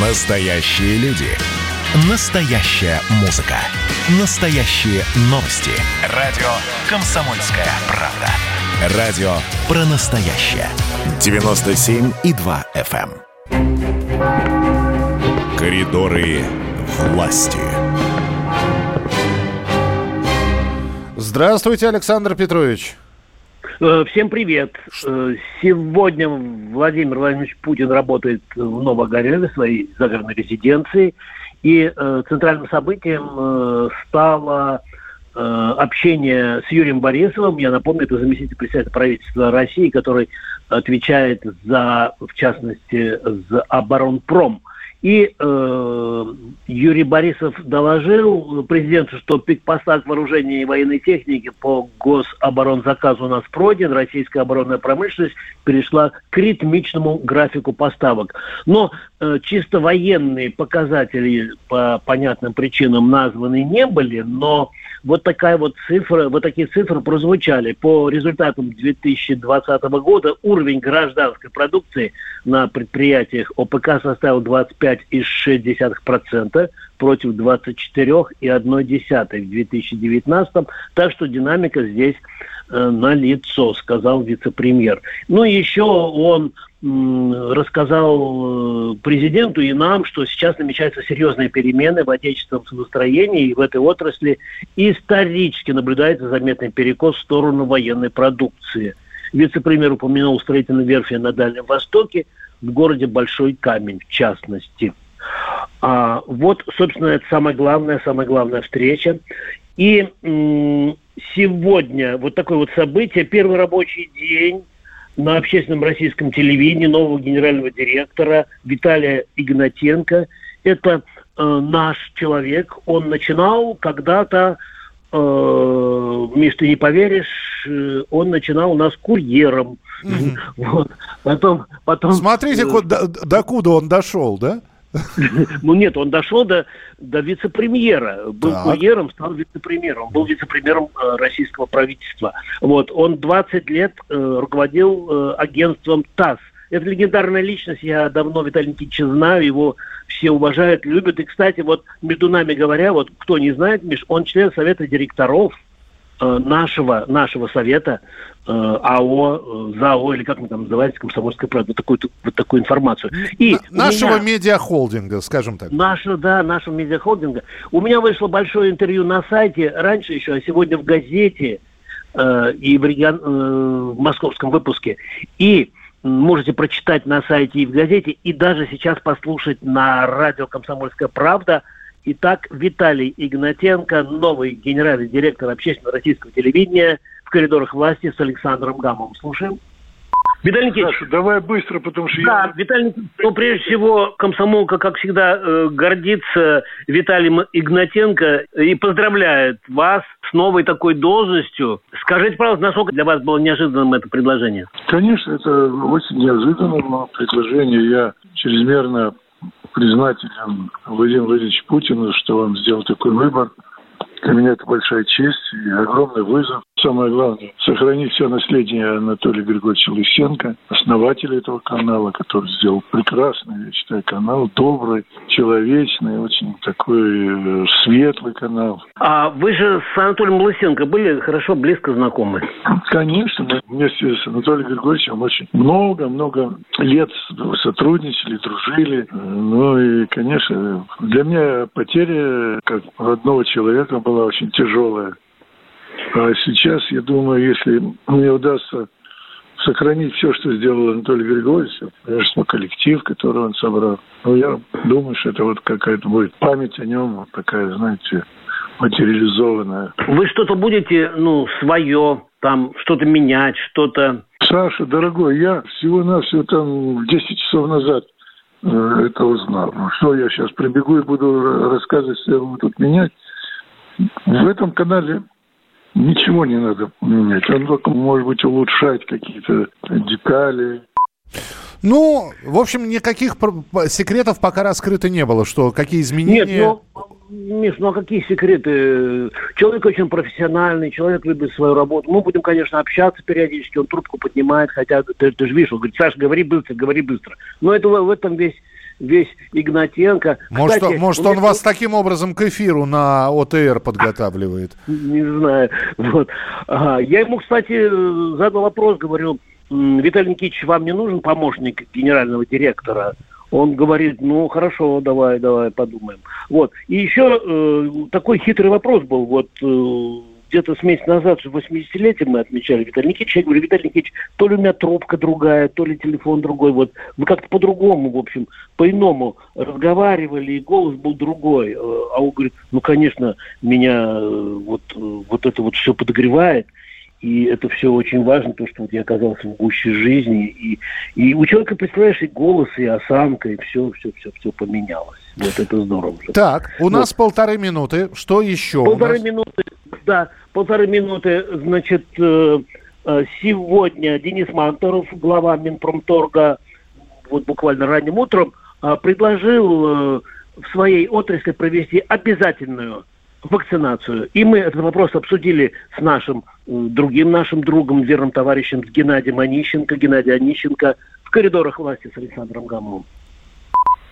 Настоящие люди. Настоящая музыка. Настоящие новости. Радио «Комсомольская правда». Радио про настоящее. 97,2 FM. эм. Коридоры власти. Здравствуйте, Александр Петрович. Э, Всем привет. Э, Сегодня Владимир Владимирович Путин работает в Новогореле, своей загородной резиденции. И э, центральным событием стало общение с Юрием Борисовым. Я напомню, это заместитель председателя правительства России, который отвечает за, в частности, за оборонпром. И э, Юрий Борисов доложил президенту, что пик поставок вооружения и военной техники по гособоронзаказу у нас пройден, российская оборонная промышленность перешла к ритмичному графику поставок. Но э, чисто военные показатели по понятным причинам названы не были, но вот такая вот цифра, вот такие цифры прозвучали. По результатам 2020 года уровень гражданской продукции на предприятиях ОПК составил 25,6% против 24,1% в 2019. Так что динамика здесь э, на лицо, сказал вице-премьер. Ну еще он рассказал э, президенту и нам, что сейчас намечаются серьезные перемены в отечественном судостроении и в этой отрасли исторически наблюдается заметный перекос в сторону военной продукции. Вице-премьер упомянул строительные верфи на Дальнем Востоке, в городе Большой Камень, в частности. А, вот, собственно, это самая главная, самая главная встреча. И м, сегодня вот такое вот событие, первый рабочий день на общественном российском телевидении нового генерального директора Виталия Игнатенко. Это э, наш человек. Он начинал когда-то, э, Миш, ты не поверишь, э, он начинал у нас курьером. Вот. Потом, потом, Смотрите, э, ко- до- докуда он дошел, да? ну нет, он дошел до, до вице-премьера. Был Так. курьером, стал вице-премьером. Он был вице-премьером э, российского правительства. Вот. Он 20 лет э, руководил э, агентством ТАСС. Это легендарная личность, я давно Виталия Никитича знаю, его все уважают, любят. И, кстати, вот между нами говоря, вот кто не знает, Миш, он член совета директоров нашего, нашего совета э, АО, э, ЗАО, или как мы там называется, Комсомольская правда, вот такую, вот такую информацию. И Н- у Нашего меня- медиахолдинга, скажем так. Нашего, да, нашего медиахолдинга. У меня вышло большое интервью на сайте, раньше еще, а сегодня в газете э, и в, регион, э, в московском выпуске. И можете прочитать на сайте и в газете, и даже сейчас послушать на радио «Комсомольская правда». Итак, Виталий Игнатенко, новый генеральный директор общественного российского телевидения в коридорах власти с Александром Гамовым. Слушаем. Виталий Никитич, Саша, давай быстро, потому что да, я... Виталий Никитич, ну, прежде всего, комсомолка, как всегда, э, гордится Виталием Игнатенко и поздравляет вас с новой такой должностью. Скажите, пожалуйста, насколько для вас было неожиданным это предложение? Конечно, это очень неожиданное предложение. Я чрезмерно признателен Владимиру Владимировичу Путину, что он сделал такой выбор. Для меня это большая честь и огромный вызов. Самое главное, сохранить все наследие Анатолия Григорьевича Лысенко, основателя этого канала, который сделал прекрасный, я считаю, канал, добрый, человечный, очень такой э, светлый канал. А вы же с Анатолием Лысенко были хорошо, близко знакомы. Конечно, мы вместе с Анатолием Григорьевичем очень много-много лет сотрудничали, дружили. Ну и, конечно, для меня потеря как родного человека была очень тяжелая. А сейчас, я думаю, если мне удастся сохранить все, что сделал Анатолий Григорьевич, конечно, коллектив, который он собрал, ну, я думаю, что это вот какая-то будет память о нем, вот такая, знаете, материализованная. Вы что-то будете, ну, свое, там, что-то менять, что-то... Саша, дорогой, я всего-навсего там 10 часов назад э, это узнал. Ну что, я сейчас прибегу и буду рассказывать, что я буду тут менять? В этом канале ничего не надо менять. Он только, может быть, улучшать какие-то детали. Ну, в общем, никаких секретов пока раскрыто не было, что какие изменения... Нет, ну, Миш, ну а какие секреты? Человек очень профессиональный, человек любит свою работу. Мы будем, конечно, общаться периодически, он трубку поднимает, хотя ты, ты же видишь, он говорит, Саша, говори быстро, говори быстро. Но это в этом весь весь Игнатенко. Может, Кстати, может он вас таким образом к эфиру на ОТР подготавливает? Не знаю. Вот. Ага. Я ему, кстати, задал вопрос, говорил, Виталий Никитич, вам не нужен помощник генерального директора? Он говорит, ну хорошо, давай, давай, подумаем. Вот. И еще э, такой хитрый вопрос был. Вот э, где-то с месяц назад, 80-летие мы отмечали Виталий Никитич. Я говорю, Виталий Никитич, то ли у меня трубка другая, то ли телефон другой. Вот вы как-то по-другому, в общем, по-иному разговаривали, и голос был другой. Э, а он говорит, ну, конечно, меня э, вот, э, вот это вот все подогревает. И это все очень важно, то, что вот я оказался в гуще жизни. И, и у человека, представляешь, и голос, и осанка, и все, все, все, все поменялось. Вот это здорово. Так, у вот. нас полторы минуты. Что еще? Полторы минуты, да, полторы минуты. Значит, э, э, сегодня Денис Манторов, глава Минпромторга, вот буквально ранним утром, э, предложил в своей отрасли провести обязательную вакцинацию. И мы этот вопрос обсудили с нашим другим нашим другом, верным товарищем, с Геннадием Онищенко, Геннадий Онищенко в коридорах власти с Александром Гамовым.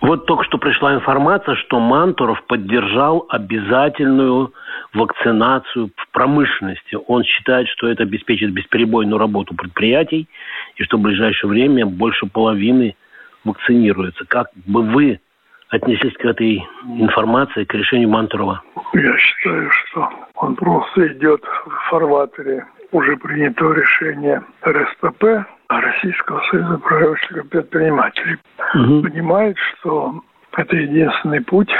Вот только что пришла информация, что Мантуров поддержал обязательную вакцинацию в промышленности. Он считает, что это обеспечит бесперебойную работу предприятий и что в ближайшее время больше половины вакцинируется. Как бы вы отнеслись к этой информации, к решению Мантурова? Я считаю, что он просто идет в фарватере уже принятого решения РСПП, Российского союза промышленных предпринимателей. Угу. Понимает, что это единственный путь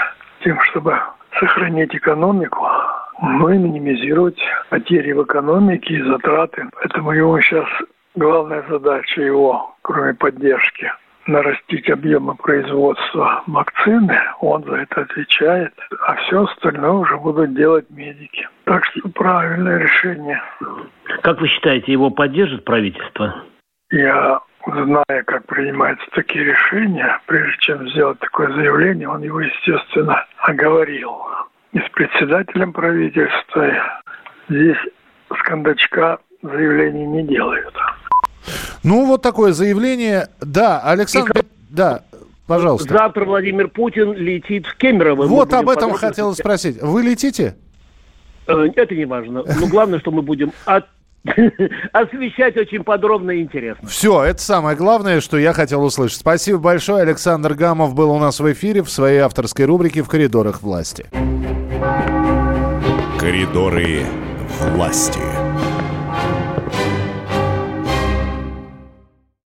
тем, чтобы сохранить экономику, ну и минимизировать потери в экономике и затраты. Поэтому его сейчас главная задача его, кроме поддержки, нарастить объемы производства вакцины, он за это отвечает, а все остальное уже будут делать медики. Так что правильное решение. Как вы считаете, его поддержит правительство? Я зная, как принимаются такие решения, прежде чем сделать такое заявление, он его, естественно, оговорил. И с председателем правительства здесь с кондачка заявлений не делают. Ну, вот такое заявление. Да, Александр... И... Да, пожалуйста. Завтра Владимир Путин летит в Кемерово. Вот об этом хотел спросить. Вы летите? Э, это не важно. Но главное, что мы будем от освещать очень подробно и интересно. Все, это самое главное, что я хотел услышать. Спасибо большое. Александр Гамов был у нас в эфире в своей авторской рубрике «В коридорах власти». Коридоры власти.